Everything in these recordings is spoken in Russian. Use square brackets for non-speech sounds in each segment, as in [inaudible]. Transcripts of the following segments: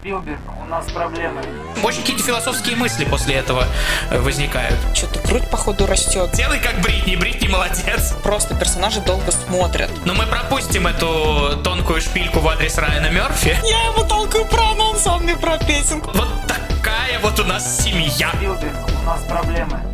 Спилберг, у нас проблемы. Очень какие-то философские мысли после этого э, возникают. Что-то грудь, походу, растет. Делай как Бритни, Бритни молодец. Просто персонажи долго смотрят. Но мы пропустим эту тонкую шпильку в адрес Райана Мерфи. Я ему толкаю про анонс, а он мне про песенку. Вот такая вот у нас семья. Спилберг, у нас проблемы.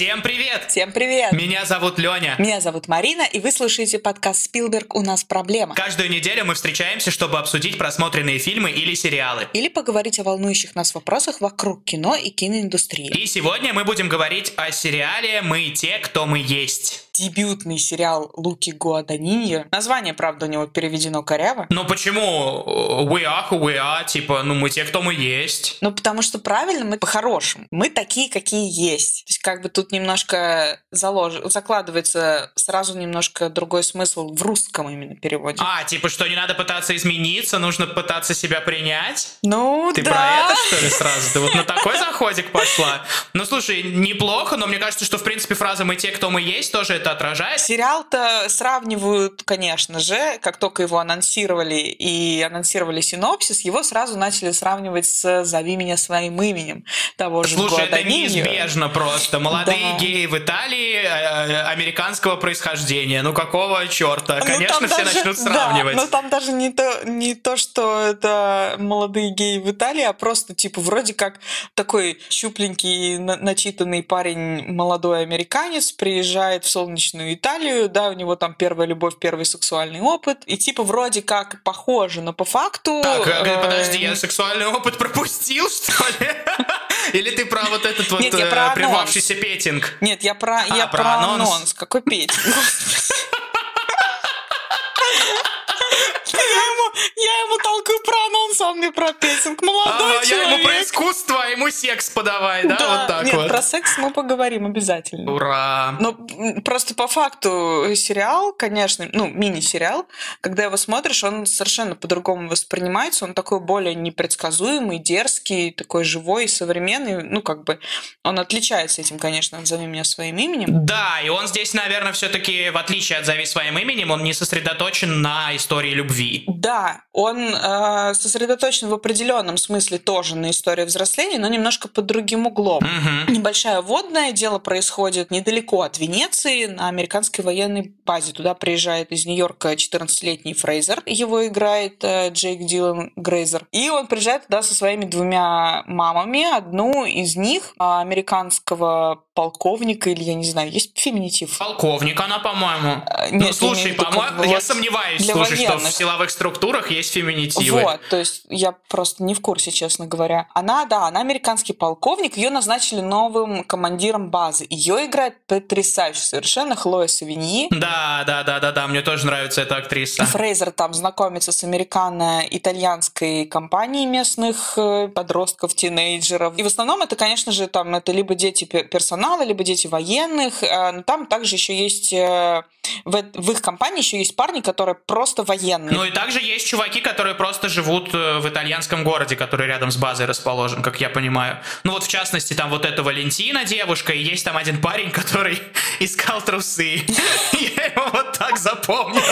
Всем привет! Всем привет! Меня зовут Леня. Меня зовут Марина, и вы слушаете подкаст «Спилберг. У нас проблема». Каждую неделю мы встречаемся, чтобы обсудить просмотренные фильмы или сериалы. Или поговорить о волнующих нас вопросах вокруг кино и киноиндустрии. И сегодня мы будем говорить о сериале «Мы те, кто мы есть». Дебютный сериал Луки Гуаданиньо. Название, правда, у него переведено коряво. Ну почему we are who we are, типа, ну мы те, кто мы есть? Ну потому что правильно мы по-хорошему. Мы такие, какие есть. То есть как бы тут немножко залож... закладывается сразу немножко другой смысл в русском именно переводе. А, типа, что не надо пытаться измениться, нужно пытаться себя принять? Ну, Ты да. про это, что ли, сразу? Ты вот на такой заходик пошла? Ну, слушай, неплохо, но мне кажется, что, в принципе, фраза «мы те, кто мы есть» тоже это отражает. Сериал-то сравнивают, конечно же, как только его анонсировали и анонсировали синопсис, его сразу начали сравнивать с «Зови меня своим именем» того же Слушай, это Гуаданинио. неизбежно просто. Молодые Да. геи в Италии э, американского происхождения. Ну, какого черта? Ну, Конечно, все даже- начнут да, сравнивать. но там даже не то, не то, что это молодые геи в Италии, а просто, типа, вроде как такой щупленький, на- начитанный парень, молодой американец, приезжает в солнечную Италию, да, у него там первая любовь, первый сексуальный опыт, и, типа, вроде как похоже, но по факту... Так, э, э, подожди, я сексуальный опыт пропустил, что ли? [laughs] Или ты про вот этот вот э, прервавшийся петинг? Нет, я про, я А, анонс. Какой Петя? Господи. Я ему, я ему толкаю про анонс, а он мне про песенку. Молодой А, я ему про человек. искусство, а ему секс подавай, да? Вот так нет, вот. про секс мы поговорим обязательно. Ура! Но просто по факту сериал, конечно, ну, мини-сериал, когда его смотришь, он совершенно по-другому воспринимается, он такой более непредсказуемый, дерзкий, такой живой, современный, ну, как бы, он отличается этим, конечно, от «Зови меня своим именем». Да, и он здесь, наверное, все-таки, в отличие от «Зови своим именем», он не сосредоточен на истории любви. Да, он э, сосредоточен в определенном смысле тоже на истории взросления, но немножко под другим углом. Мгм. Небольшая водное дело происходит недалеко от Венеции, на американской военной базе. Туда приезжает из Нью-Йорка 14-летний Фрейзер. Его играет э, Джейк Дилан Грейзер. И он приезжает туда со своими двумя мамами. Одну из них, а, американского полковника, или я не знаю, есть феминитив? Полковник она, по-моему. А, ну, нет, я слушай, по-моему, бы я вот сомневаюсь, слушай, что в военных. силовых структурах есть феминитивы. Вот, то есть я просто не в курсе, честно говоря. Она, да, она американский полковник, ее назначили новым командиром базы. Ее играет потрясающе совершенно Хлоя Савиньи. Да, да, да, да, да, мне тоже нравится эта актриса. Фрейзер там знакомится с американо-итальянской компанией местных э, подростков, тинейджеров. И в основном это, конечно же, там это либо дети пе- персонала, либо дети военных. э, Но там также еще есть э, в, в их компании еще есть парни, которые просто военные. Ну и также есть чуваки, которые просто живут э, в итальянском городе, который рядом с базой расположен, как я понимаю. Ну вот в частности там вот эта Валентина девушка, и есть там один парень, который [laughs] искал трусы. [laughs] Я его вот так запомнил.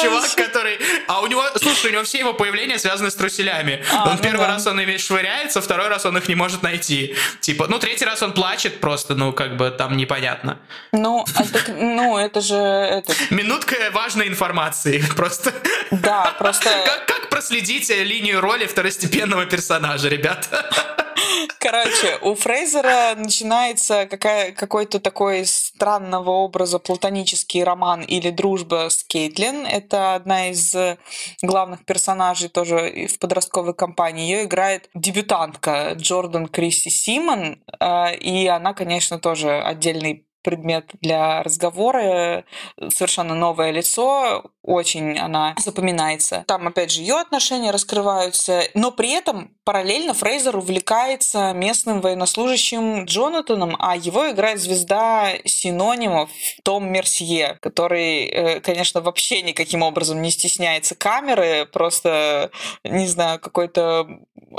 Чувак, который... А у него, слушай, у него все его появления связаны с труселями. А, он ну первый раз он ими швыряется, второй раз он их не может найти. Типа, ну третий раз он плачет просто, ну как бы там непонятно. Ну, а так, ну, это же это, Минутка важной информации. [laughs] Просто да, просто, как, как проследить линию роли второстепенного персонажа, ребята? [laughs] короче, у Фрейзера начинается какая, какой-то такой странного образа платонический роман или дружба с Кейтлин. Это одна из главных персонажей тоже в подростковой компании. Ее играет дебютантка Джордан Кристи Симон, э, и она, конечно, тоже отдельный предмет для разговора, совершенно новое лицо, очень она запоминается. Там, опять же, ее отношения раскрываются, но при этом параллельно Фрейзер увлекается местным военнослужащим Джонатаном, а его играет звезда синонимов Том Мерсье, который, э, конечно, вообще никаким образом не стесняется камеры, просто, не знаю, какой-то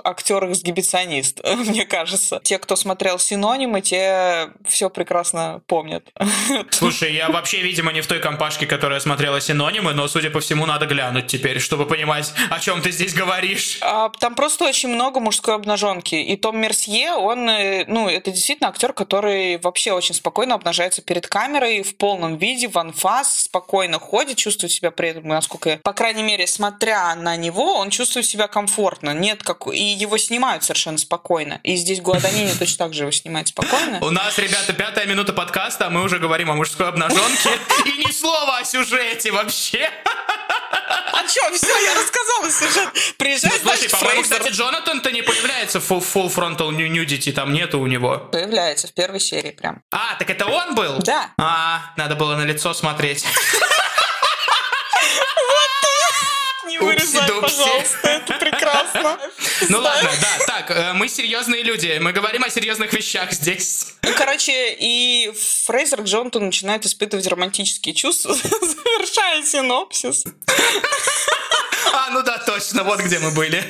актер-эксгибиционист, [laughs] мне кажется. Те, кто смотрел синонимы, те все прекрасно помнят. [laughs] Слушай, я вообще, видимо, не в той компашке, которая смотрела синонимы, но, судя по всему, надо глянуть теперь, чтобы понимать, о чем ты здесь говоришь. А, там просто очень много мужской обнаженки. И Том Мерсье, он, э, ну, это действительно актер, который вообще очень спокойно обнажается перед камерой в полном виде, в анфас, спокойно ходит, чувствует себя при этом, насколько, по крайней мере, смотря на него, он чувствует себя комфортно. Нет, как... И его снимают совершенно спокойно. И здесь Гуаданини точно так же его снимает спокойно. У нас, ребята, пятая минута подкаста, а мы уже говорим о мужской обнаженке. И ни слова о сюжете вообще. А что, все, я рассказала сюжет. Приезжает, ну, слушай, по-моему, кстати, Джонатан-то не появляется в full, full frontal nudity, там нету у него. Появляется в первой серии прям. А, так это он был? Да. А, надо было на лицо смотреть. [laughs] Не вырезай, пожалуйста, это прекрасно. Ну ладно, да, так, э, мы серьезные люди, мы говорим о серьезных вещах здесь. Ну, короче, и Фрейзер Джонтон начинает испытывать романтические чувства, [laughs] завершая синопсис. А, ну да, точно, вот где мы были.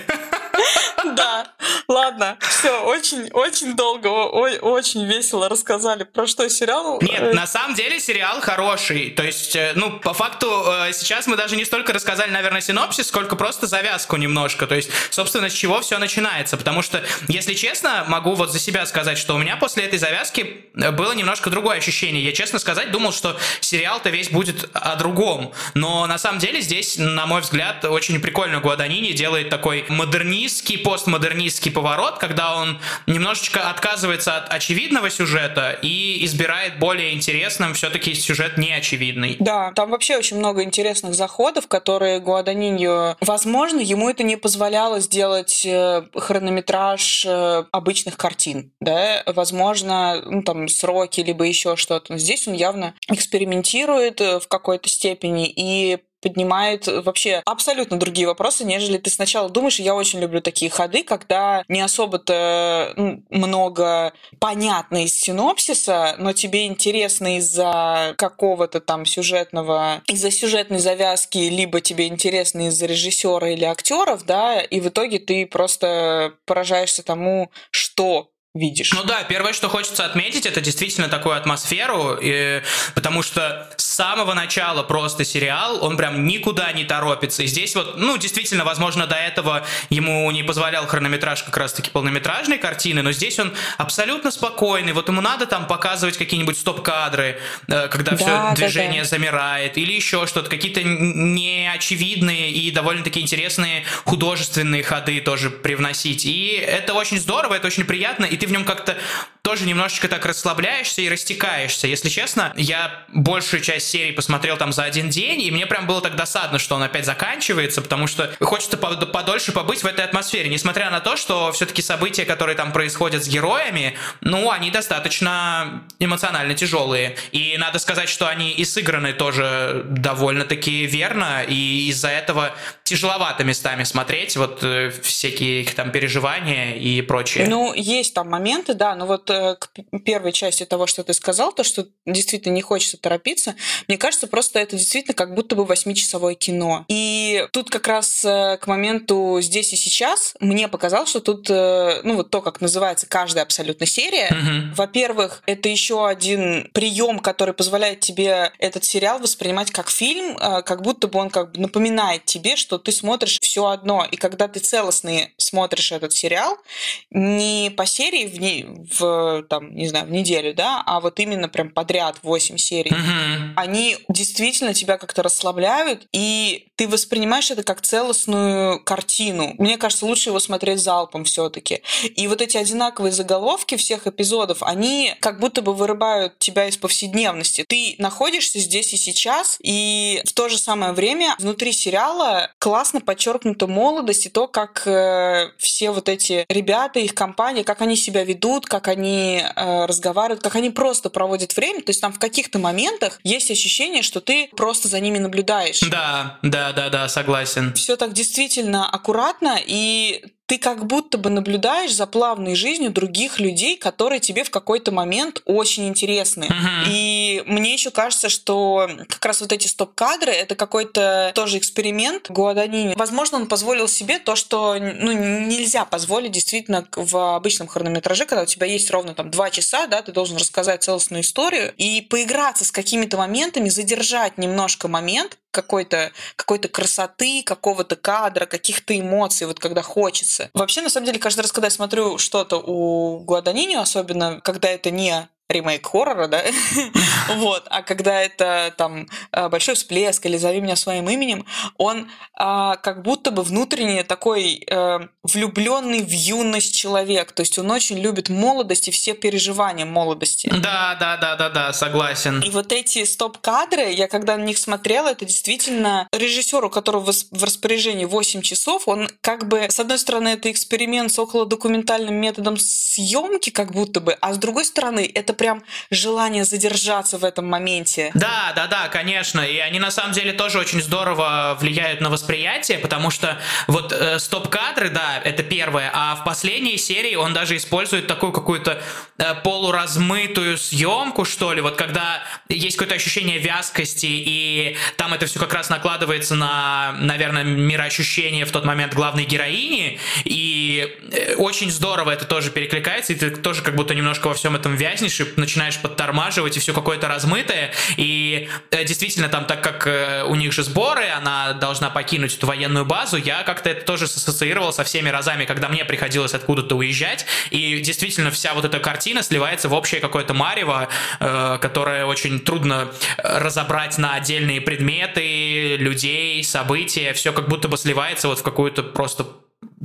Да, ладно, все, очень, очень долго, очень весело рассказали, про что сериал. Нет, на самом деле сериал хороший, то есть, э, ну, по факту, э, сейчас мы даже не столько рассказали, наверное, синопсис, сколько просто завязку немножко, то есть, собственно, с чего все начинается, потому что, если честно, могу вот за себя сказать, что у меня после этой завязки э, было немножко другое ощущение. Я, честно сказать, думал, что сериал-то весь будет о другом, но на самом деле здесь, на мой взгляд, очень прикольно Гуаданини делает такой модернистский постмодернистский поворот, когда он немножечко отказывается от очевидного сюжета и избирает более интересным все-таки сюжет неочевидный. Да, там вообще очень много интересных заходов, которые Гуаданиньо, возможно, ему это не позволяло сделать э, хронометраж э, обычных картин, да, возможно, ну, там, сроки, либо еще что-то. Здесь он явно экспериментирует э, в какой-то степени и поднимает вообще абсолютно другие вопросы, нежели ты сначала думаешь. Я очень люблю такие ходы, когда не особо-то много понятно из синопсиса, но тебе интересно из-за какого-то там сюжетного, из-за сюжетной завязки, либо тебе интересно из-за режиссера или актеров, да, и в итоге ты просто поражаешься тому, что видишь. Ну да, первое, что хочется отметить, это действительно такую атмосферу, и, потому что с самого начала просто сериал, он прям никуда не торопится. И здесь вот, ну, действительно, возможно, до этого ему не позволял хронометраж как раз-таки полнометражной картины, но здесь он абсолютно спокойный. Вот ему надо там показывать какие-нибудь стоп-кадры, э, когда да, все да, движение да. замирает, или еще что-то, какие-то неочевидные и довольно-таки интересные художественные ходы тоже привносить. И это очень здорово, это очень приятно, и ты в нем как-то тоже немножечко так расслабляешься и растекаешься. Если честно, я большую часть серии посмотрел там за один день, и мне прям было так досадно, что он опять заканчивается, потому что хочется подольше побыть в этой атмосфере, несмотря на то, что все-таки события, которые там происходят с героями, ну, они достаточно эмоционально тяжелые. И надо сказать, что они и сыграны тоже довольно-таки верно, и из-за этого тяжеловато местами смотреть вот э, всякие там переживания и прочее. Ну, есть там моменты, да, но вот к первой части того, что ты сказал, то, что действительно не хочется торопиться, мне кажется, просто это действительно как будто бы восьмичасовое кино. И тут как раз э, к моменту здесь и сейчас мне показалось, что тут, э, ну вот то, как называется каждая абсолютно серия, mm-hmm. во-первых, это еще один прием, который позволяет тебе этот сериал воспринимать как фильм, как будто бы он как бы напоминает тебе, что ты смотришь все одно. И когда ты целостный смотришь этот сериал, не по серии в, не, в там, не знаю, в неделю, да, а вот именно прям подряд 8 серий, mm-hmm. они действительно тебя как-то расслабляют, и ты воспринимаешь это как целостную картину. Мне кажется, лучше его смотреть залпом все-таки. И вот эти одинаковые заголовки всех эпизодов, они как будто бы вырывают тебя из повседневности. Ты находишься здесь и сейчас, и в то же самое время внутри сериала классно подчеркнута молодость и то, как э, все вот эти ребята, их компания, как они себя ведут, как они э, разговаривают, как они просто проводят время. То есть там в каких-то моментах есть ощущение, что ты просто за ними наблюдаешь. Да, да, да, да, согласен. Все так действительно аккуратно, и ты как будто бы наблюдаешь за плавной жизнью других людей, которые тебе в какой-то момент очень интересны. Мгм. И мне еще кажется, что как раз вот эти стоп-кадры — это какой-то тоже эксперимент Гуаданини. Возможно, он позволил себе то, что ну, нельзя позволить действительно в обычном хронометраже, когда у тебя есть ровно там два часа, да, ты должен рассказать целостную историю и поиграться с какими-то моментами, задержать немножко момент, какой-то какой-то красоты, какого-то кадра, каких-то эмоций, вот когда хочется. Вообще, на самом деле, каждый раз, когда я смотрю что-то у Гуаданини, особенно когда это не ремейк хоррора, да, [laughs] вот, а когда это там э, большой всплеск или зови меня своим именем, он а, как будто бы внутренне такой э, влюбленный в юность человек, то есть он очень любит молодость и все переживания молодости. Да, да, да, да, да, согласен. И вот эти стоп-кадры, я когда на них смотрела, это действительно режиссер, у которого в в распоряжении 8 часов, он как бы, с одной стороны, это эксперимент с околодокументальным методом съемки, как будто бы, а с другой стороны, это прям желание задержаться в этом моменте. Да, да, да, конечно. И они на самом деле тоже очень здорово влияют на восприятие, потому что вот э, стоп-кадры, да, это первое, а в последней серии он даже использует такую какую-то э, полуразмытую съемку, что ли, вот когда есть какое-то ощущение вязкости, и там это все как раз накладывается на, наверное, мироощущение в тот момент главной героини, и э, очень здорово это тоже перекликается, и ты тоже как будто немножко во всем этом вязнешь, и начинаешь подтормаживать, и все какое-то размытое, и э, действительно там, так как э, у них же сборы, она должна покинуть эту военную базу, я как-то это тоже ассоциировал со всеми разами, когда мне приходилось откуда-то уезжать, и действительно вся вот эта картина сливается в общее какое-то марево, э, которое очень трудно разобрать на отдельные предметы, людей, события, все как будто бы сливается вот в какую-то просто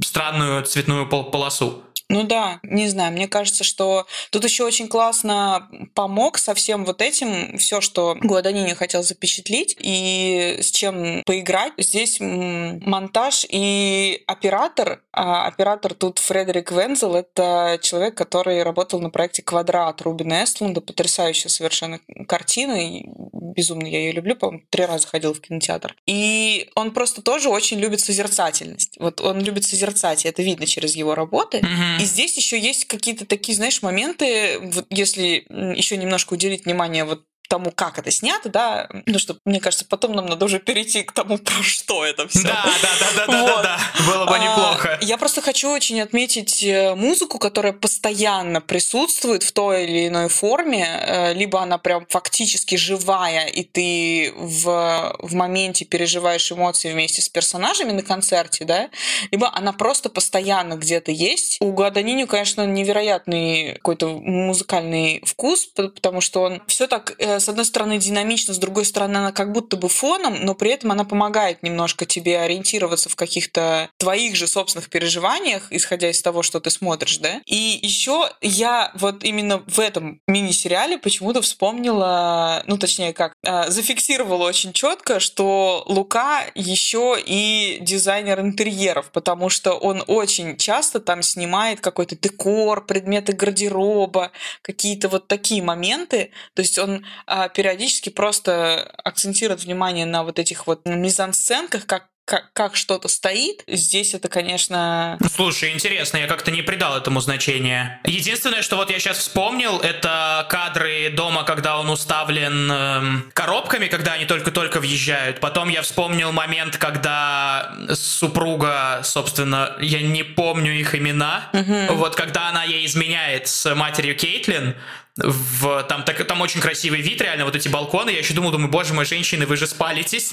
странную цветную пол- полосу. Ну да, не знаю, мне кажется, что тут еще очень классно помог со всем вот этим, все, что Гуаданини хотел запечатлеть и с чем поиграть. Здесь монтаж и оператор. А оператор тут Фредерик Вензел, это человек, который работал на проекте «Квадрат» Рубина Эстлунда. Потрясающая совершенно картина. Безумно я ее люблю, по-моему, три раза ходил в кинотеатр. И он просто тоже очень любит созерцательность. Вот он любит созерцать, и это видно через его работы. Мгм. И здесь еще есть какие-то такие, знаешь, моменты, вот если еще немножко уделить внимание вот тому, как это снято, да, ну что, мне кажется, потом нам надо уже перейти к тому, [laughs] про что это все. Да, да, да, да, да, да, да, было бы А, неплохо. Я просто хочу очень отметить э, музыку, которая постоянно присутствует в той или иной форме. Э, Либо она прям фактически живая, и ты в, в моменте переживаешь эмоции вместе с персонажами на концерте, да, либо она просто постоянно где-то есть. У Гуаданини, конечно, невероятный какой-то музыкальный вкус, потому что он все так, э, с одной стороны, динамично, с другой стороны, она как будто бы фоном, но при этом она помогает немножко тебе ориентироваться в каких-то твоих же собственных переживаниях, исходя из того, что ты смотришь, да. И еще я вот именно в этом мини-сериале почему-то вспомнила, ну, точнее, как, э, зафиксировала очень четко, что Лука еще и дизайнер интерьеров, потому что он очень часто там снимает какой-то декор, предметы гардероба, какие-то вот такие моменты. То есть он а, периодически просто акцентирует внимание на вот этих вот мизансценках, как как, как что-то стоит. Здесь это, конечно... Слушай, интересно, я как-то не придал этому значения. Единственное, что вот я сейчас вспомнил, это кадры дома, когда он уставлен эм, коробками, когда они только-только въезжают. Потом я вспомнил момент, когда супруга, собственно, я не помню их имена, вот когда она ей изменяет с матерью Кейтлин, в, там, так, там очень красивый вид, реально, вот эти балконы. Я еще думал, думаю, боже мой, женщины, вы же спалитесь.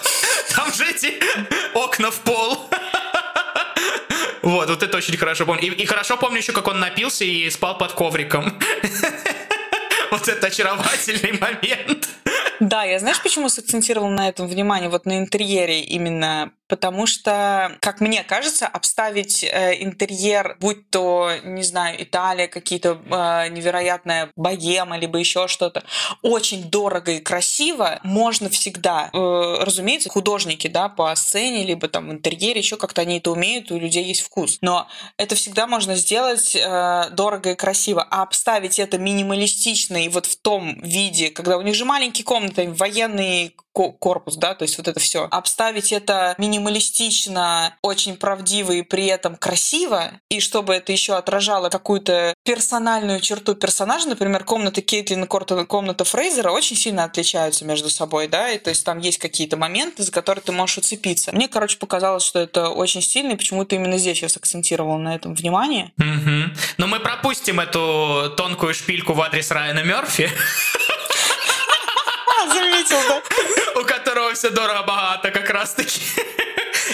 [laughs] Там же эти окна в пол. [laughs] Вот, вот это очень хорошо помню. И, и хорошо помню еще, как он напился и спал под ковриком. [laughs] Вот это очаровательный момент. Да, я знаешь, почему сакцентировала на этом внимание, вот на интерьере именно? Потому что, как мне кажется, обставить э, интерьер, будь то, не знаю, Италия, какие-то э, невероятная богема, либо еще что-то, очень дорого и красиво можно всегда. Э, разумеется, художники, да, по сцене, либо там в интерьере, еще как-то они это умеют, у людей есть вкус. Но это всегда можно сделать э, дорого и красиво. А обставить это минималистично и вот в том виде, когда у них же маленькие комнаты, военный ко- корпус, да, то есть вот это все. Обставить это минималистично, очень правдиво и при этом красиво, и чтобы это еще отражало какую-то персональную черту персонажа, например, комната Кейтлин и комната Фрейзера очень сильно отличаются между собой, да, и то есть там есть какие-то моменты, за которые ты можешь уцепиться. Мне, короче, показалось, что это очень сильно, и почему-то именно здесь я сакцентировала на этом внимание. Угу. Но мы пропустим эту тонкую шпильку в адрес Райана Мерфи. [laughs] Заметил, да? [laughs] У которого все дорого-богато как раз-таки.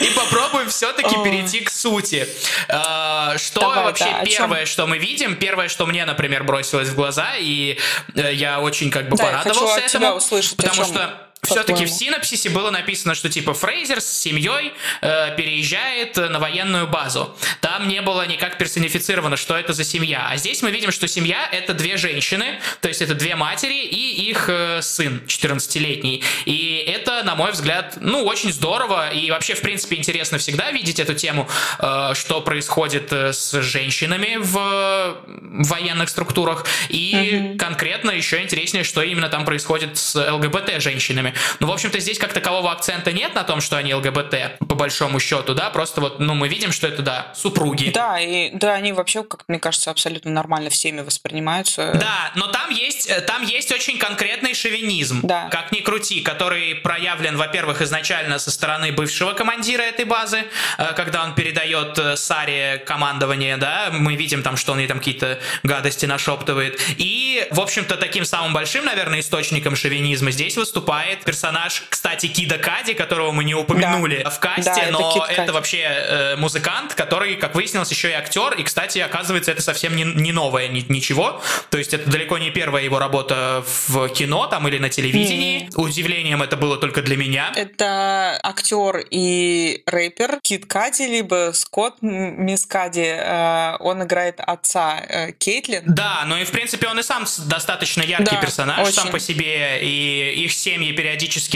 И попробуем все-таки перейти к сути. А, что Давай, вообще да, первое, что мы видим? Первое, что мне, например, бросилось в глаза, и э, я очень как бы да, порадовался этому. Тебя услышать, потому что все-таки в синапсисе было написано, что типа Фрейзер с семьей э, переезжает на военную базу. Там не было никак персонифицировано, что это за семья. А здесь мы видим, что семья это две женщины, то есть это две матери и их э, сын 14-летний. И это, на мой взгляд, ну, очень здорово. И вообще, в принципе, интересно всегда видеть эту тему, э, что происходит э, с женщинами в, военных структурах. И mm-hmm. конкретно еще интереснее, что именно там происходит с ЛГБТ-женщинами женщинами. Ну, в общем-то, здесь как такового акцента нет на том, что они ЛГБТ, по большому счету, да, просто вот, ну, мы видим, что это, да, супруги. Да, и да, они вообще, как мне кажется, абсолютно нормально всеми воспринимаются. Да, но там есть, э, там есть очень конкретный шовинизм, да. как ни крути, который проявлен, во-первых, изначально со стороны бывшего командира этой базы, э, когда он передает э, Саре командование, да, мы видим там, что он ей там какие-то гадости нашептывает. И, в общем-то, таким самым большим, наверное, источником шовинизма здесь выступает персонаж, кстати, Кида Кади, которого мы не упомянули да. в касте, да, но это, это вообще э, музыкант, который, как выяснилось, еще и актер. И, кстати, оказывается, это совсем не, не новое ни, ничего. То есть это далеко не первая его работа в кино там или на телевидении. Mm. Удивлением это было только для меня. Это актер и рэпер Кит Кади, либо Скотт Мискади. Э, он играет отца э, Кейтлин. Да, но и в принципе он и сам достаточно яркий да, персонаж очень. сам по себе, и их семьи периодически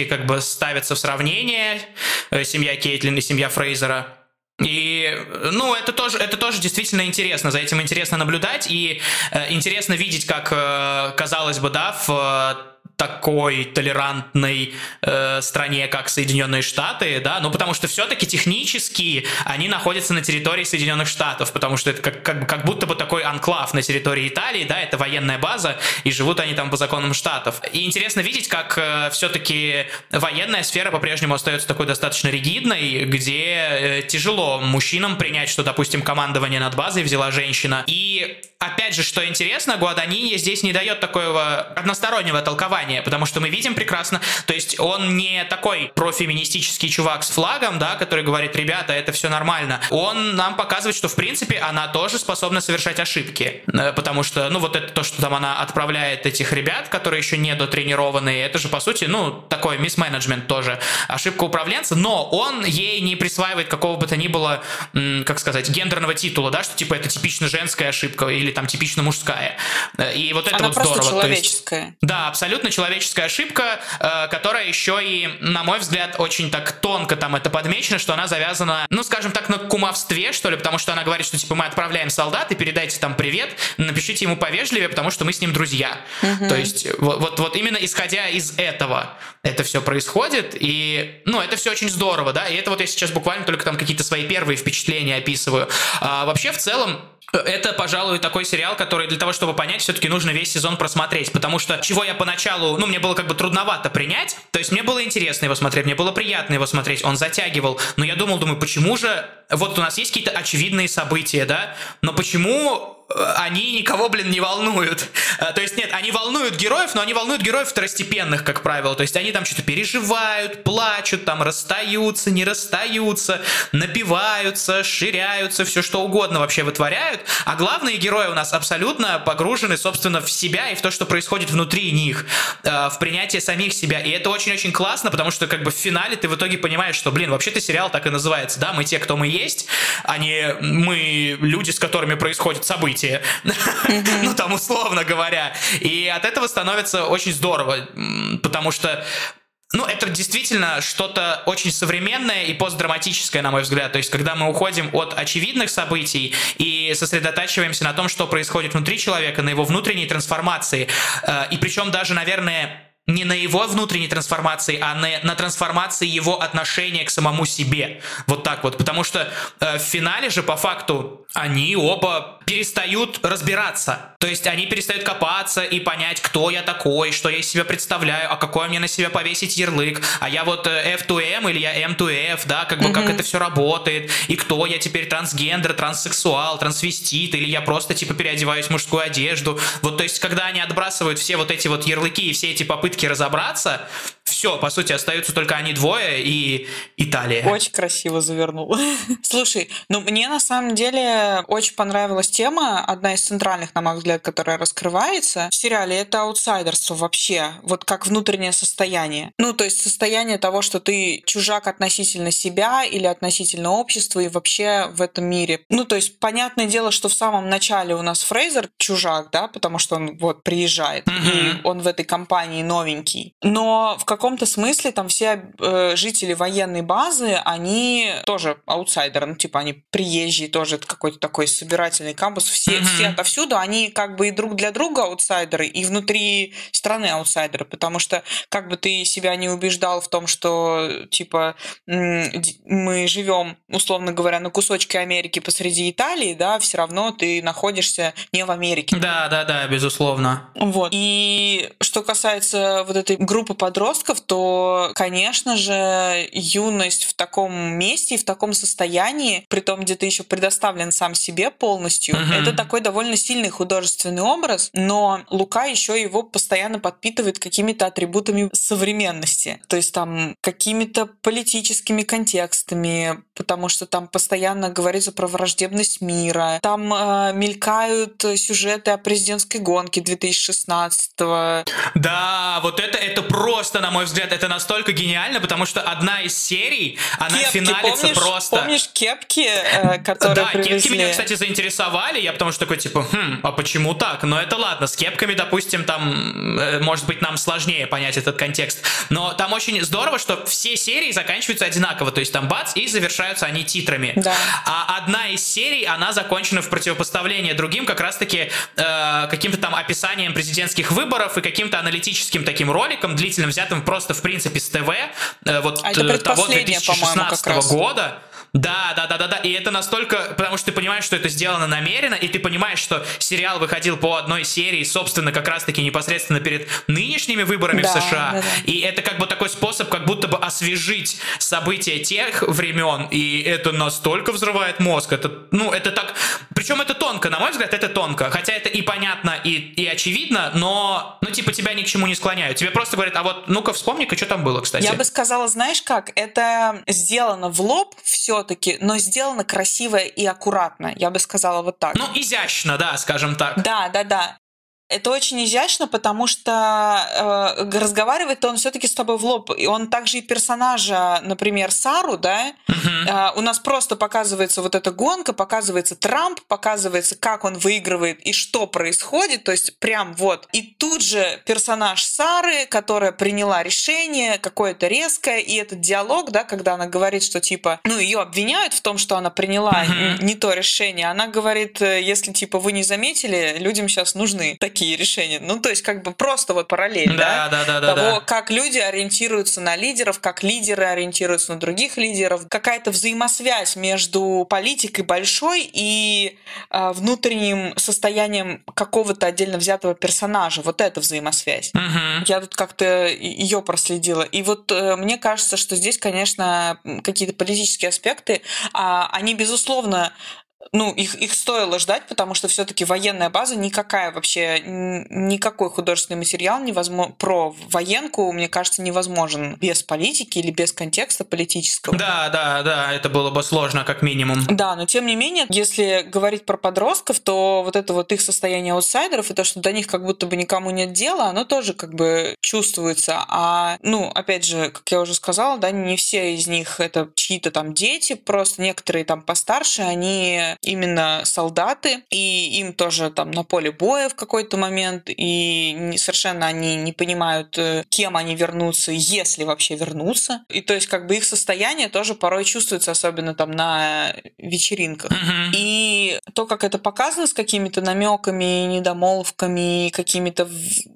как бы ставятся в сравнение, э, семья Кейтлин и семья Фрейзера. И, ну, это тоже, это тоже действительно интересно, за этим интересно наблюдать, и э, интересно видеть, как, э, казалось бы, да, в такой толерантной э, стране, как Соединенные Штаты, да, ну потому что все-таки технически они находятся на территории Соединенных Штатов, потому что это как, как, как будто бы такой анклав на территории Италии, да, это военная база, и живут они там по законам Штатов. И интересно видеть, как э, все-таки военная сфера по-прежнему остается такой достаточно ригидной, где э, тяжело мужчинам принять, что, допустим, командование над базой взяла женщина. И опять же, что интересно, Гуаданини здесь не дает такого одностороннего толкования, потому что мы видим прекрасно, то есть он не такой профеминистический чувак с флагом, да, который говорит, ребята, это все нормально. Он нам показывает, что в принципе она тоже способна совершать ошибки, э, потому что, ну, вот это то, что там она отправляет этих ребят, которые еще не дотренированные, это же, по сути, ну, такой мисс-менеджмент тоже, ошибка управленца, но он ей не присваивает какого бы то ни было, как сказать, гендерного титула, да, что типа это типично женская ошибка или там типично мужская. Э, и вот это Она вот здорово. человеческая. есть, да, абсолютно человеческая ошибка, э, которая еще и, на мой взгляд, очень так тонко там это подмечено, что она завязана, ну, скажем так, на кумовстве, что ли, потому что она говорит, что типа мы отправляем солдат и передайте там привет, напишите ему повежливее, потому что мы с ним друзья. Угу. То есть вот, вот, вот именно исходя из этого это все происходит, и, ну, это все очень здорово, да, и это вот я сейчас буквально только там какие-то свои первые впечатления описываю. А вообще, в целом, это, пожалуй, такой сериал, который для того, чтобы понять, все-таки нужно весь сезон просмотреть, потому что чего я поначалу, ну, мне было как бы трудновато принять, то есть мне было интересно его смотреть, мне было приятно его смотреть, он затягивал, но я думал, думаю, почему же, вот у нас есть какие-то очевидные события, да, но почему они никого, блин, не волнуют. Э, то есть, нет, они волнуют героев, но они волнуют героев второстепенных, как правило. То есть, они там что-то переживают, плачут, там расстаются, не расстаются, напиваются, ширяются, все что угодно вообще вытворяют. А главные герои у нас абсолютно погружены, собственно, в себя и в то, что происходит внутри них, э, в принятие самих себя. И это очень-очень классно, потому что, как бы, в финале ты в итоге понимаешь, что, блин, вообще-то сериал так и называется, да, мы те, кто мы есть, а не мы люди, с которыми происходят события событие, [laughs] ну там условно говоря. И от этого становится очень здорово, потому что ну, это действительно что-то очень современное и постдраматическое, на мой взгляд. То есть, когда мы уходим от очевидных событий и сосредотачиваемся на том, что происходит внутри человека, на его внутренней трансформации. Э, и причем даже, наверное, не на его внутренней трансформации, а на, на трансформации его отношения к самому себе. Вот так вот. Потому что э, в финале же, по факту, они оба перестают разбираться. То есть они перестают копаться и понять, кто я такой, что я из себя представляю, а какой мне на себя повесить ярлык, а я вот э, F2M или я M2F, да, как бы mm-hmm. как это все работает, и кто я теперь трансгендер, транссексуал, трансвестит, или я просто типа переодеваюсь в мужскую одежду. Вот, то есть, когда они отбрасывают все вот эти вот ярлыки и все эти попытки разобраться, все, по сути, остаются только они двое и Италия. Очень красиво завернул. [laughs] Слушай, ну мне на самом деле очень понравилась тема, одна из центральных, на мой взгляд, которая раскрывается в сериале, это аутсайдерство вообще, вот как внутреннее состояние. Ну, то есть состояние того, что ты чужак относительно себя или относительно общества и вообще в этом мире. Ну, то есть понятное дело, что в самом начале у нас Фрейзер чужак, да, потому что он вот приезжает, mm-hmm. и он в этой компании новенький. Но в каком-то смысле там все э, жители военной базы, они тоже аутсайдеры, ну, типа они приезжие, тоже это какой-то такой собирательный кампус, все, mm-hmm. все отовсюду, они как бы и друг для друга аутсайдеры, и внутри страны аутсайдеры, потому что как бы ты себя не убеждал в том, что типа мы живем, условно говоря, на кусочке Америки посреди Италии, да, все равно ты находишься не в Америке. Да, да, да, безусловно. Вот. И что касается вот этой группы подростков, то, конечно же, юность в таком месте и в таком состоянии, при том, где ты еще предоставлен сам себе полностью, угу. это такой довольно сильный художественный образ, но Лука еще его постоянно подпитывает какими-то атрибутами современности, то есть там какими-то политическими контекстами, потому что там постоянно говорится про враждебность мира, там э, мелькают сюжеты о президентской гонке 2016 -го. Да, вот это это просто, на мой взгляд, это настолько гениально, потому что одна из серий, она кепки, финалится помнишь, просто. Помнишь кепки, э, которые Да, привезли? кепки меня, кстати, заинтересовали, я потому что такой типа, хм, а почему так? Но это ладно, с кепками, допустим, там, э, может быть, нам сложнее понять этот контекст, но там очень здорово, что все серии заканчиваются одинаково, то есть там бац и завершаются они титрами. Да. А одна из серий, она закончена в противопоставлении другим как раз-таки э, каким-то там описанием президентских выборов и каким-то аналитическим таким роликом длительным, взятым просто в принципе с ТВ, э, вот а это того 2016 года. Да, да, да, да, да. И это настолько, потому что ты понимаешь, что это сделано намеренно, и ты понимаешь, что сериал выходил по одной серии, собственно, как раз-таки непосредственно перед нынешними выборами да, в США. Да, да. И это как бы такой способ, как будто бы освежить события тех времен, и это настолько взрывает мозг. Это, ну, это так. Причем это тонко, на мой взгляд, это тонко. Хотя это и понятно, и, и очевидно, но, ну, типа, тебя ни к чему не склоняют. Тебе просто говорят, а вот, ну-ка, вспомни-ка, что там было, кстати. Я бы сказала, знаешь как, это сделано в лоб все все-таки, но сделано красиво и аккуратно, я бы сказала вот так. Ну, изящно, да, скажем так. Да, да, да. Это очень изящно, потому что э, разговаривает он все-таки с тобой в лоб. И он также и персонажа, например, Сару, да, uh-huh. э, у нас просто показывается вот эта гонка, показывается Трамп, показывается, как он выигрывает и что происходит. То есть прям вот. И тут же персонаж Сары, которая приняла решение какое-то резкое, и этот диалог, да, когда она говорит, что типа, ну, ее обвиняют в том, что она приняла uh-huh. не то решение. Она говорит, э, если типа вы не заметили, людям сейчас нужны такие такие решения. Ну, то есть, как бы просто вот параллель, да, да, да, да, того, да. как люди ориентируются на лидеров, как лидеры ориентируются на других лидеров, какая-то взаимосвязь между политикой большой и э, внутренним состоянием какого-то отдельно взятого персонажа. Вот эта взаимосвязь. Угу. Я тут как-то ее проследила. И вот э, мне кажется, что здесь, конечно, какие-то политические аспекты, э, они, безусловно, ну, их, их стоило ждать, потому что все-таки военная база никакая вообще, никакой художественный материал невозможно, про военку, мне кажется, невозможен без политики или без контекста политического. Да, да, да, это было бы сложно, как минимум. Да, но тем не менее, если говорить про подростков, то вот это вот их состояние аутсайдеров и то, что до них как будто бы никому нет дела, оно тоже как бы чувствуется. А, ну, опять же, как я уже сказала, да, не все из них это чьи-то там дети, просто некоторые там постарше, они именно солдаты, и им тоже там на поле боя в какой-то момент, и совершенно они не понимают, э, кем они вернутся, если вообще вернутся. И то есть как бы их состояние тоже порой чувствуется, особенно там на вечеринках. Mm-hmm. И то, как это показано с какими-то намеками, недомолвками, какими-то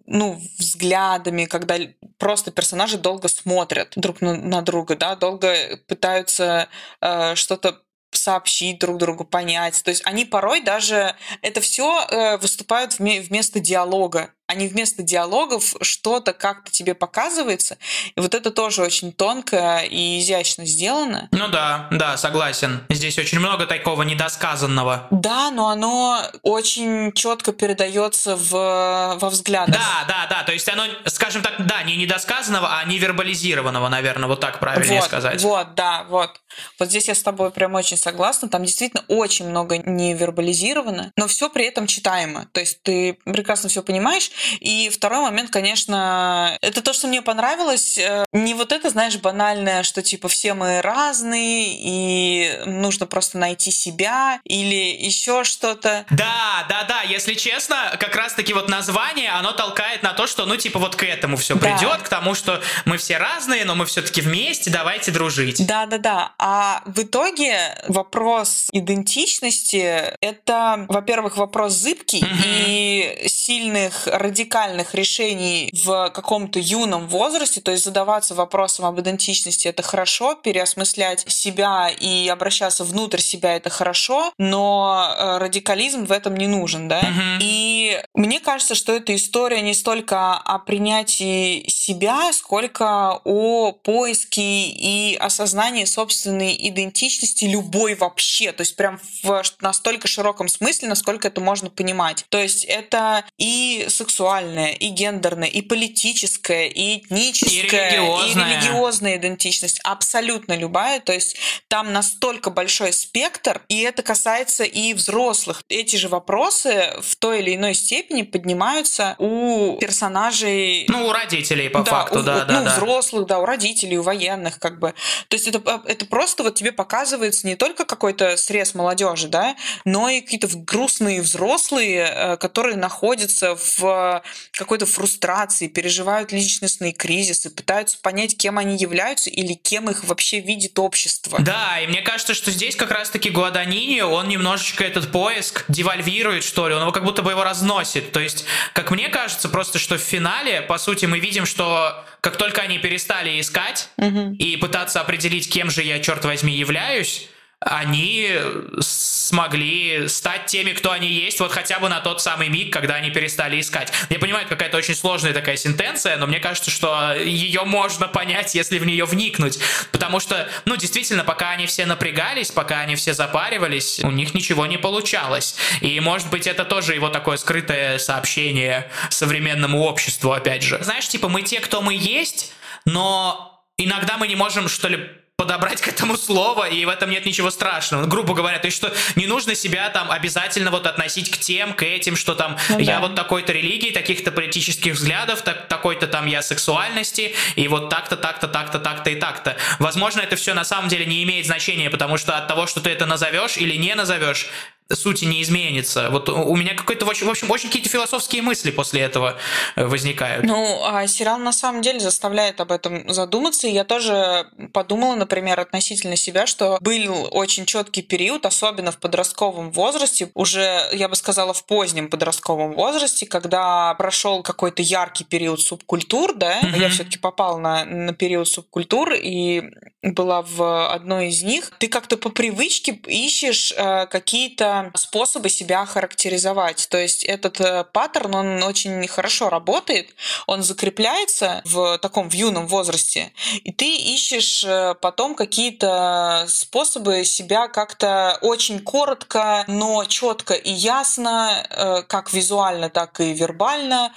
ну, взглядами, когда просто персонажи долго смотрят друг на, на друга, да, долго пытаются э, что-то сообщить друг другу, понять. То есть они порой даже это все э, выступают вместо диалога они вместо диалогов что-то как-то тебе показывается. И вот это тоже очень тонко и изящно сделано. Ну да, да, согласен. Здесь очень много такого недосказанного. Да, но оно очень четко передается в, во взглядах. Да, да, да. То есть оно, скажем так, да, не недосказанного, а невербализированного, наверное, вот так правильнее вот, сказать. Вот, да, вот. Вот здесь я с тобой прям очень согласна. Там действительно очень много невербализировано, но все при этом читаемо. То есть ты прекрасно все понимаешь, и второй момент, конечно, это то, что мне понравилось. Э, не вот это, знаешь, банальное, что типа все мы разные, и нужно просто найти себя, или еще что-то. Да, да, да, если честно, как раз-таки вот название, оно толкает на то, что, ну, типа, вот к этому все да. придет, к тому, что мы все разные, но мы все-таки вместе, давайте дружить. Да, да, да. А в итоге вопрос идентичности это, во-первых, вопрос зыбкий угу. и сильных радикальных решений в каком-то юном возрасте, то есть задаваться вопросом об идентичности это хорошо, переосмыслять себя и обращаться внутрь себя это хорошо, но э, радикализм в этом не нужен, да. Uh-huh. И мне кажется, что эта история не столько о принятии себя, сколько о поиске и осознании собственной идентичности любой вообще, то есть прям в настолько широком смысле, насколько это можно понимать. То есть это и сексуальность сексуальная, и гендерная, и политическая, и этническая, и религиозная. и религиозная идентичность. Абсолютно любая. То есть там настолько большой спектр, и это касается и взрослых. Эти же вопросы в той или иной степени поднимаются у персонажей... Ну, у родителей, по да, факту, у, да, ну, да. Ну, взрослых, да, у родителей, у военных, как бы. То есть это, это просто вот тебе показывается не только какой-то срез молодежи, да, но и какие-то грустные взрослые, э, которые находятся в какой-то фрустрации, переживают личностные кризисы, пытаются понять, кем они являются или кем их вообще видит общество. Да, и мне кажется, что здесь как раз-таки Гуаданини, он немножечко этот поиск девальвирует, что ли, он его как будто бы его разносит. То есть, как мне кажется, просто что в финале, по сути, мы видим, что как только они перестали искать угу. и пытаться определить, кем же я, черт возьми, являюсь, они смогли стать теми, кто они есть, вот хотя бы на тот самый миг, когда они перестали искать. Я понимаю, это какая-то очень сложная такая сентенция, но мне кажется, что ее можно понять, если в нее вникнуть. Потому что, ну, действительно, пока они все напрягались, пока они все запаривались, у них ничего не получалось. И, может быть, это тоже его такое скрытое сообщение современному обществу, опять же. Знаешь, типа, мы те, кто мы есть, но иногда мы не можем, что ли, подобрать к этому слово, и в этом нет ничего страшного. Грубо говоря, то есть что не нужно себя там обязательно вот относить к тем, к этим, что там ну, я да. вот такой-то религии, таких-то политических взглядов, так, такой-то там я сексуальности, и вот так-то, так-то, так-то, так-то и так-то. Возможно, это все на самом деле не имеет значения, потому что от того, что ты это назовешь или не назовешь, сути не изменится. Вот у меня какой-то, в общем, очень какие-то философские мысли после этого э, возникают. Ну, а сериал на самом деле заставляет об этом задуматься. И я тоже подумала, например, относительно себя, что был очень четкий период, особенно в подростковом возрасте, уже, я бы сказала, в позднем подростковом возрасте, когда прошел какой-то яркий период субкультур, да, mm-hmm. я все-таки попала на, на период субкультур и была в одной из них. Ты как-то по привычке ищешь э, какие-то способы себя характеризовать. То есть этот э, паттерн, он очень хорошо работает, он закрепляется в таком в юном возрасте, и ты ищешь э, потом какие-то способы себя как-то очень коротко, но четко и ясно, как визуально, так и вербально,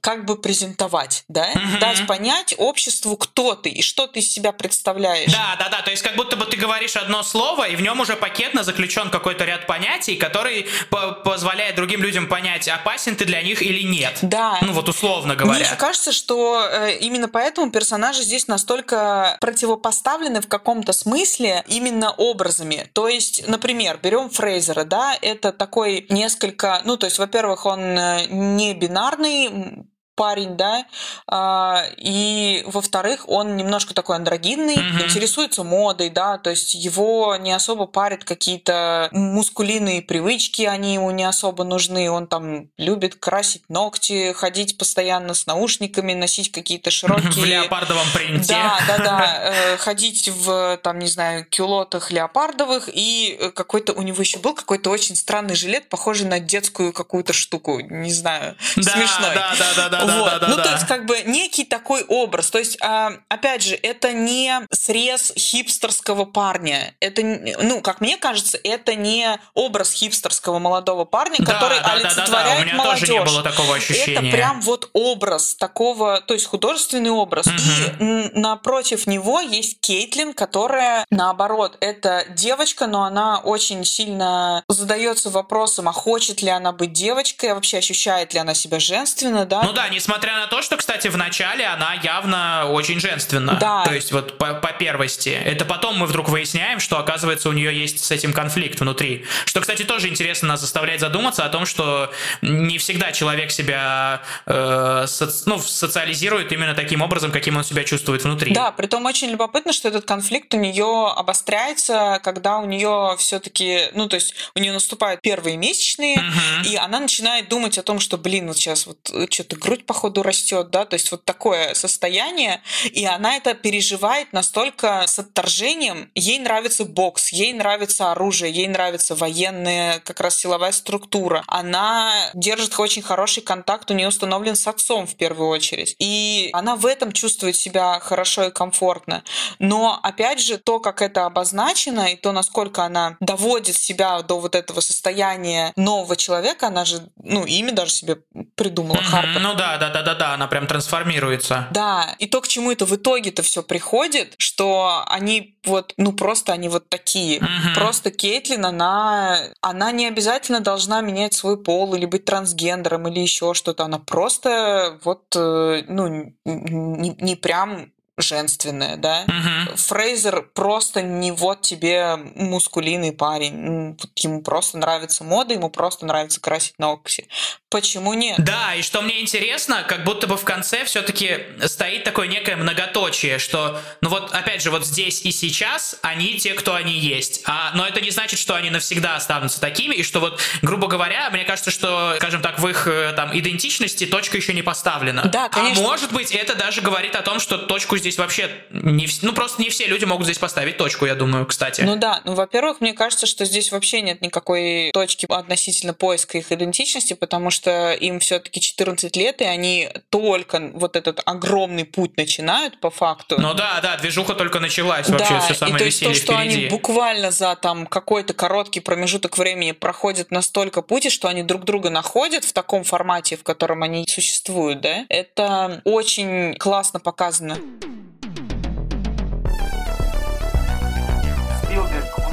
как бы презентовать, да? Mm-hmm. Дать понять обществу, кто ты и что ты из себя представляешь. Да, да, да. То есть как будто бы ты говоришь одно слово, и в нем уже пакетно заключен какой-то ряд понятий, который по позволяет другим людям понять, опасен ты для них или нет. Да. Ну вот условно говоря. Мне кажется, что э, именно поэтому персонажи здесь настолько противопоставлены в каком-то смысле именно образами. То есть, например, берем Фрейзера, да, это такой несколько, ну то есть, во-первых, он э, не бинарный, парень, да, а, и, во-вторых, он немножко такой андрогинный, Мгм. интересуется модой, да, то есть его не особо парят какие-то мускулиные привычки, они ему не особо нужны, он там любит красить ногти, ходить постоянно с наушниками, носить какие-то [laughs] широкие... В леопардовом принте. Да, да, да. [laughs] э, Ходить в, там, не знаю, кюлотах леопардовых. И э, какой-то у него еще был какой-то очень странный жилет, похожий на детскую какую-то штуку. Не знаю. Да, смешной. да, да, да, да, да, Вот. да, да, ну, да. то есть, как бы некий такой образ. То есть, а, опять же, это не срез хипстерского парня. Это, ну, как мне кажется, это не образ хипстерского молодого парня, Да, который да, да, да, да, олицетворяет у меня молодежь. тоже не было такого ощущения. Это прям вот образ такого, то есть художественный образ. И м, напротив него есть Кейтлин, которая, наоборот, это девочка, но она очень сильно задается вопросом, а хочет ли она быть девочкой, а вообще ощущает ли она себя женственно, да? Ну да, несмотря на то, что, кстати, в начале она явно очень женственна. Да. То есть вот по, по первости. Это потом мы вдруг выясняем, что, оказывается, у нее есть с этим конфликт внутри. Что, кстати, тоже интересно нас заставляет задуматься о том, что не всегда человек себя э, соци- ну, социализирует именно таким образом, каким он себя чувствует внутри. Да, притом очень любопытно, что этот конфликт у нее обостряется, когда у нее все-таки, ну, то есть у нее наступают первые месячные, Мгм. и она начинает думать о том, что, блин, вот сейчас вот что-то грудь, походу, растет, да, то есть вот такое состояние, и она это переживает настолько с отторжением. Ей нравится бокс, ей нравится оружие, ей нравится военная как раз силовая структура. Она держит очень хороший контакт, у нее установлен с отцом в первую очередь. И она в этом чувствует себя хорошо и комфортно. Но, опять же, то, как это обозначено, и то, насколько она доводит себя до вот этого состояния нового человека, она же, ну, имя даже себе придумала, Мгм. Харпер. Ну да, да, да, да, да, она прям трансформируется. Да, и то, к чему это в итоге-то все приходит, что они вот, ну просто они вот такие. Мгм. Просто Кейтлин, она, она не обязательно должна менять свой пол или быть трансгендером или еще что-то. Она просто вот, э, ну, не, не прям женственная, да. Мгм. Фрейзер просто не вот тебе мускулиный парень. Ему просто нравится мода, ему просто нравится красить ногти. Почему нет? Да, и что мне интересно, как будто бы в конце все-таки стоит такое некое многоточие, что, ну вот, опять же, вот здесь и сейчас они те, кто они есть. А, но это не значит, что они навсегда останутся такими, и что вот, грубо говоря, мне кажется, что, скажем так, в их э, там идентичности точка еще не поставлена. Да, конечно. А может быть, это даже говорит о том, что точку здесь вообще не ну просто не все люди могут здесь поставить точку, я думаю, кстати. Ну да, ну во-первых, мне кажется, что здесь вообще нет никакой точки относительно поиска их идентичности, потому что им все-таки 14 лет, и они только вот этот огромный путь начинают по факту. Ну да, да, движуха только началась, вообще да, все и самое то есть то, что впереди. они буквально за там какой-то короткий промежуток времени проходят настолько пути, что они друг друга находят в таком формате, в котором они существуют, да, это очень классно показано.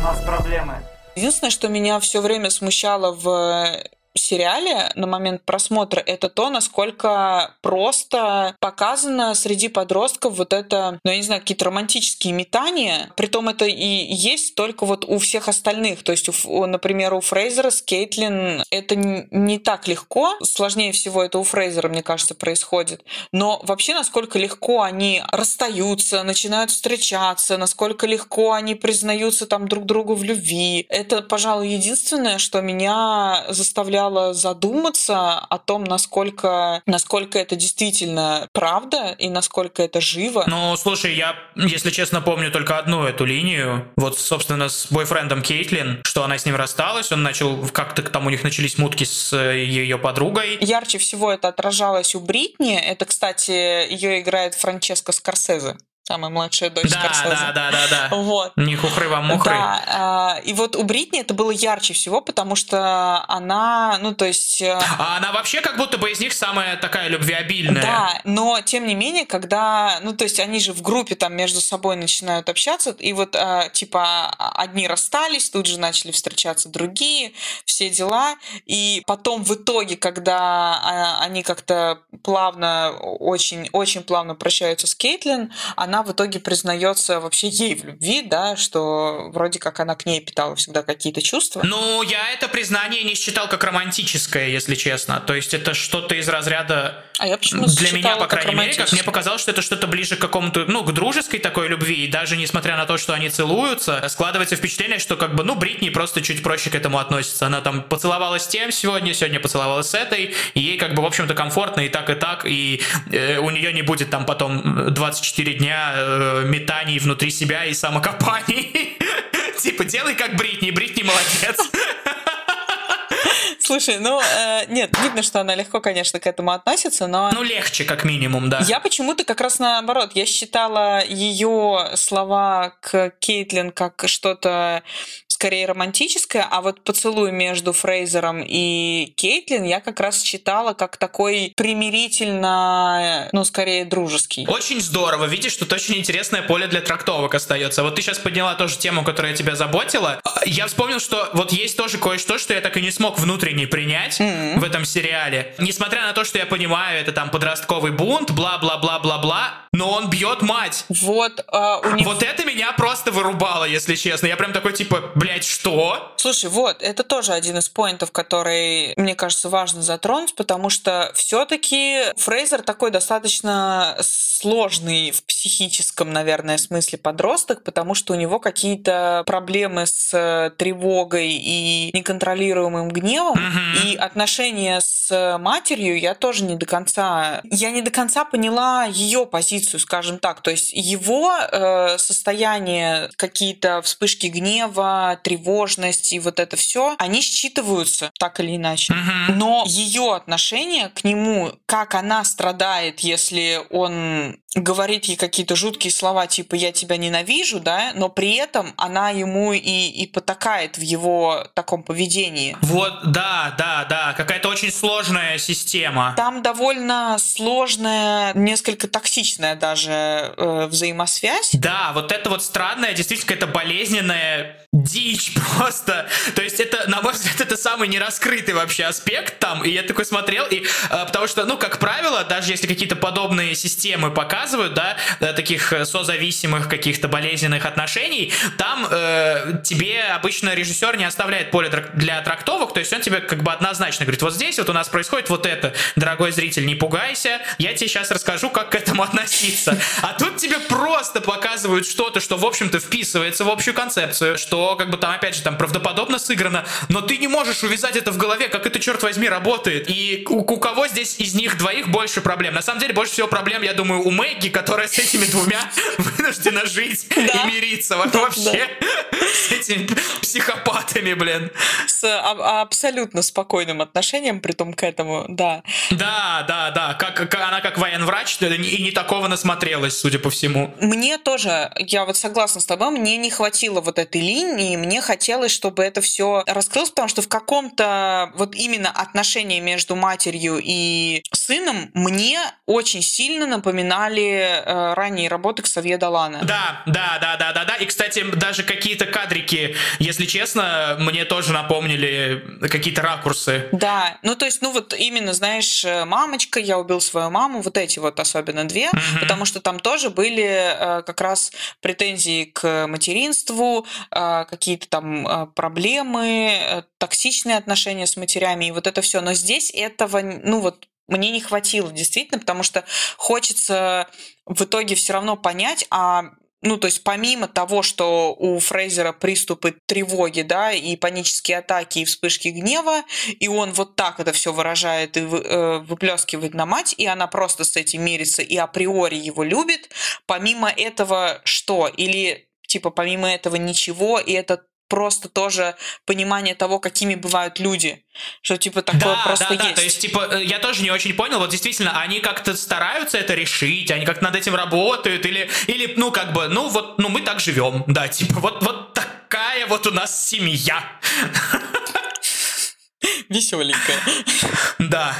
Нас проблемы. Единственное, что меня все время смущало в сериале на момент просмотра, это то, насколько просто показано среди подростков вот это, ну, я не знаю, какие-то романтические метания. Притом это и есть только вот у всех остальных. То есть, у например, у Фрейзера с Кейтлин это не так легко. Сложнее всего это у Фрейзера, мне кажется, происходит. Но вообще, насколько легко они расстаются, начинают встречаться, насколько легко они признаются там друг другу в любви. Это, пожалуй, единственное, что меня заставляло задуматься о том, насколько, насколько это действительно правда и насколько это живо. Ну, слушай, я, если честно, помню только одну эту линию. Вот, собственно, с бойфрендом Кейтлин, что она с ним рассталась, он начал, как-то там у них начались мутки с ее подругой. Ярче всего это отражалось у Бритни. Это, кстати, ее играет Франческа Скорсезе, самая младшая дочь Да, Скорсезе. да, да, да, да. Вот. Не хухры вам мухры. Да, а, и вот у Бритни это было ярче всего, потому что она, ну, то есть... э, А она вообще как будто бы из них самая такая любвеобильная. Да, но тем не менее, когда, ну то есть они же в группе там между собой начинают общаться, и вот а, типа одни расстались, тут же начали встречаться другие, все дела, и потом в итоге, когда а, они как-то плавно, очень, очень плавно прощаются с Кейтлин, она она в итоге признается вообще ей в любви, да, что вроде как она к ней питала всегда какие-то чувства. Ну, я это признание не считал как романтическое, если честно. То есть это что-то из разряда... А я почему Для меня, по крайней мере, как мне показалось, что это что-то ближе к какому-то, ну, к дружеской такой любви. И даже несмотря на то, что они целуются, складывается впечатление, что как бы, ну, Бритни просто чуть проще к этому относится. Она там поцеловалась с тем сегодня, сегодня поцеловалась с этой, и ей как бы, в общем-то, комфортно и так, и так, и э, у нее не будет там потом 24 дня э, метаний внутри себя и самокопаний. [laughs] Типа, делай как Бритни, Бритни молодец. [laughs] [laughs] Слушай, ну, э, нет, видно, что она легко, конечно, к этому относится, но... Ну, легче, как минимум, да. Я почему-то как раз наоборот. Я считала ее слова к Кейтлин как что-то скорее романтическое, а вот поцелуй между Фрейзером и Кейтлин я как раз читала как такой примирительно, ну, скорее дружеский. Очень здорово. Видишь, тут очень интересное поле для трактовок остается. Вот ты сейчас подняла тоже тему, которая тебя заботила. Я вспомнил, что вот есть тоже кое-что, что я так и не смог внутренне принять mm-hmm. в этом сериале. Несмотря на то, что я понимаю, это там подростковый бунт, бла-бла-бла-бла-бла, но он бьет мать. Вот, а, у него... Вот это меня просто вырубало, если честно. Я прям такой, типа, блядь, что? Слушай, вот, это тоже один из поинтов, который, мне кажется, важно затронуть, потому что все таки Фрейзер такой достаточно сложный в психическом, наверное, смысле подросток, потому что у него какие-то проблемы с тревогой и неконтролируемым гневом, Мгм. и отношения с матерью я тоже не до конца... Я не до конца поняла ее позицию, скажем так. То есть его э, состояние, какие-то вспышки гнева, тревожность и вот это все, они считываются так или иначе. Мгм. Но ее отношение к нему, как она страдает, если он говорит ей какие-то жуткие слова, типа «я тебя ненавижу», да, но при этом она ему и, и потакает в его таком поведении. Вот, да, да, да, какая-то очень сложная система. Там довольно сложная, несколько токсичная даже э, взаимосвязь. Да, вот это вот странная, действительно какая-то болезненная дичь [laughs] просто. То есть это, на мой взгляд, это самый нераскрытый вообще аспект там. И я такой смотрел, и э, потому что, ну, как правило, даже если какие-то подобные системы показывают, да, э, таких э, созависимых каких-то болезненных отношений, там э, тебе обычно режиссер не оставляет поле для трактовок, то есть он тебе как бы однозначно говорит, вот здесь вот у нас происходит вот это, дорогой зритель, не пугайся, я тебе сейчас расскажу, как к этому относиться. А тут тебе просто показывают что-то, что, в общем-то, вписывается в общую концепцию, что как бы там, опять же, там правдоподобно сыграно, но ты не можешь увязать это в голове, как это, черт возьми, работает. И у, у кого здесь из них двоих больше проблем? На самом деле, больше всего проблем, я думаю, у Мэгги, которая с этими двумя [laughs] вынуждена жить Да. и мириться вообще [laughs] с этими психопатами, блин. С а- абсолютно спокойным отношением, при том к этому, да. Да, да, да, как, как- она как военврач да, и не такого насмотрелась, судя по всему. Мне тоже, я вот согласна с тобой, мне не хватило вот этой линии, мне хотелось, чтобы это все раскрылось, потому что в каком-то вот именно отношении между матерью и сыном мне очень сильно напоминали э, ранние работы Ксавье Далана. Да, да, да, да, да, да. И, кстати, даже какие-то кадрики, если честно, мне тоже напомнили какие-то ракурсы. Да, ну то есть, ну вот именно, знаешь, э, мамочка, я убил свою маму, вот эти вот особенно две, Мгм. потому что там тоже были э, как раз претензии к материнству, э, какие-то там э, проблемы, э, токсичные отношения с матерями и вот это все. Но здесь этого, ну вот мне не хватило действительно, потому что хочется в итоге все равно понять, а ну, то есть помимо того, что у Фрейзера приступы тревоги, да, и панические атаки, и вспышки гнева, и он вот так это все выражает и э, выплескивает на мать, и она просто с этим мирится и априори его любит, помимо этого что? Или типа помимо этого ничего, и это просто тоже понимание того, какими бывают люди, что типа такое Да, просто да, да, есть. то есть, типа, э, я тоже не очень понял, вот действительно, они как-то стараются это решить, они как-то над этим работают, или, или, ну, как бы, ну, вот, ну, мы так живем, да, типа, вот, вот такая вот у нас семья, [laughs] Веселенькое. да.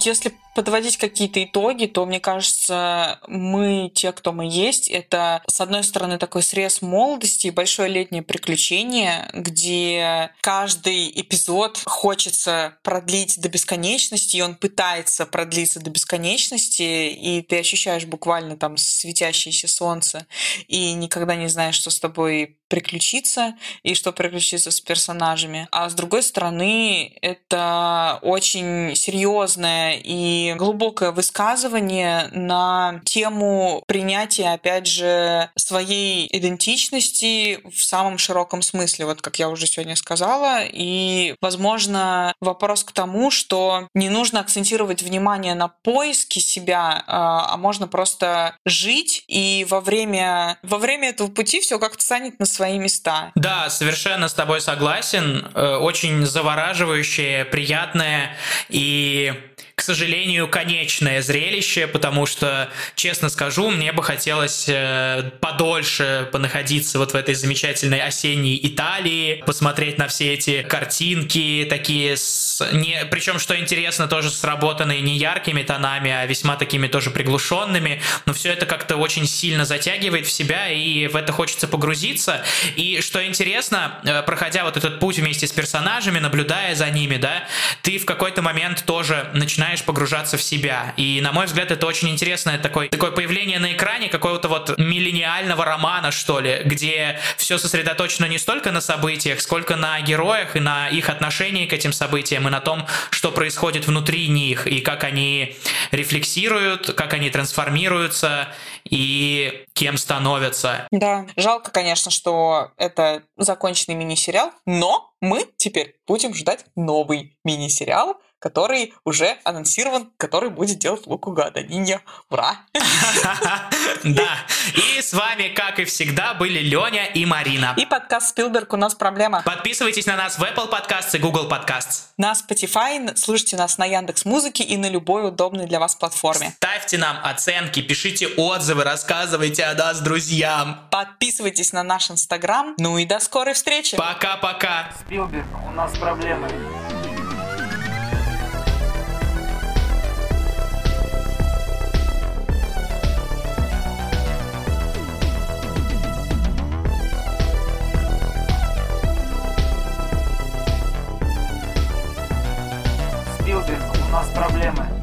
Если подводить какие-то итоги, то, мне кажется, мы, те, кто мы есть, это, с одной стороны, такой срез молодости и большое летнее приключение, где каждый эпизод хочется продлить до бесконечности, и он пытается продлиться до бесконечности, и ты ощущаешь буквально там светящееся солнце, и никогда не знаешь, что с тобой приключиться и что приключиться с персонажами. А с другой стороны, это очень серьезное и глубокое высказывание на тему принятия, опять же, своей идентичности в самом широком смысле, вот как я уже сегодня сказала. И, возможно, вопрос к тому, что не нужно акцентировать внимание на поиске себя, а, а можно просто жить, и во время, во время этого пути все как-то станет на свои места. Да, совершенно с тобой согласен. Э, очень завораживающее, приятное и к сожалению, конечное зрелище, потому что, честно скажу, мне бы хотелось э, подольше понаходиться вот в этой замечательной осенней Италии, посмотреть на все эти картинки, такие с... Не... Причем, что интересно, тоже сработанные не яркими тонами, а весьма такими тоже приглушенными, но все это как-то очень сильно затягивает в себя, и в это хочется погрузиться. И что интересно, э, проходя вот этот путь вместе с персонажами, наблюдая за ними, да, ты в какой-то момент тоже начинаешь начинаешь погружаться в себя. И, на мой взгляд, это очень интересное такое, такое появление на экране какого-то вот миллениального романа, что ли, где все сосредоточено не столько на событиях, сколько на героях и на их отношении к этим событиям, и на том, что происходит внутри них, и как они рефлексируют, как они трансформируются, и кем становятся. Да, жалко, конечно, что это законченный мини-сериал, но мы теперь будем ждать новый мини-сериал, который уже анонсирован, который будет делать Луку Гаданинья. Ура! [laughs] Да. И с вами, как и всегда, были Леня и Марина. И подкаст Спилберг «У нас проблема». Подписывайтесь на нас в Apple Podcasts и Google Podcasts. На Spotify, слушайте нас на Яндекс Музыке и на любой удобной для вас платформе. Ставьте нам оценки, пишите отзывы, рассказывайте о нас друзьям. Подписывайтесь на наш Инстаграм. Ну и до скорой встречи. Пока-пока. Спилберг, у нас проблемы. Спилберг, у нас проблемы.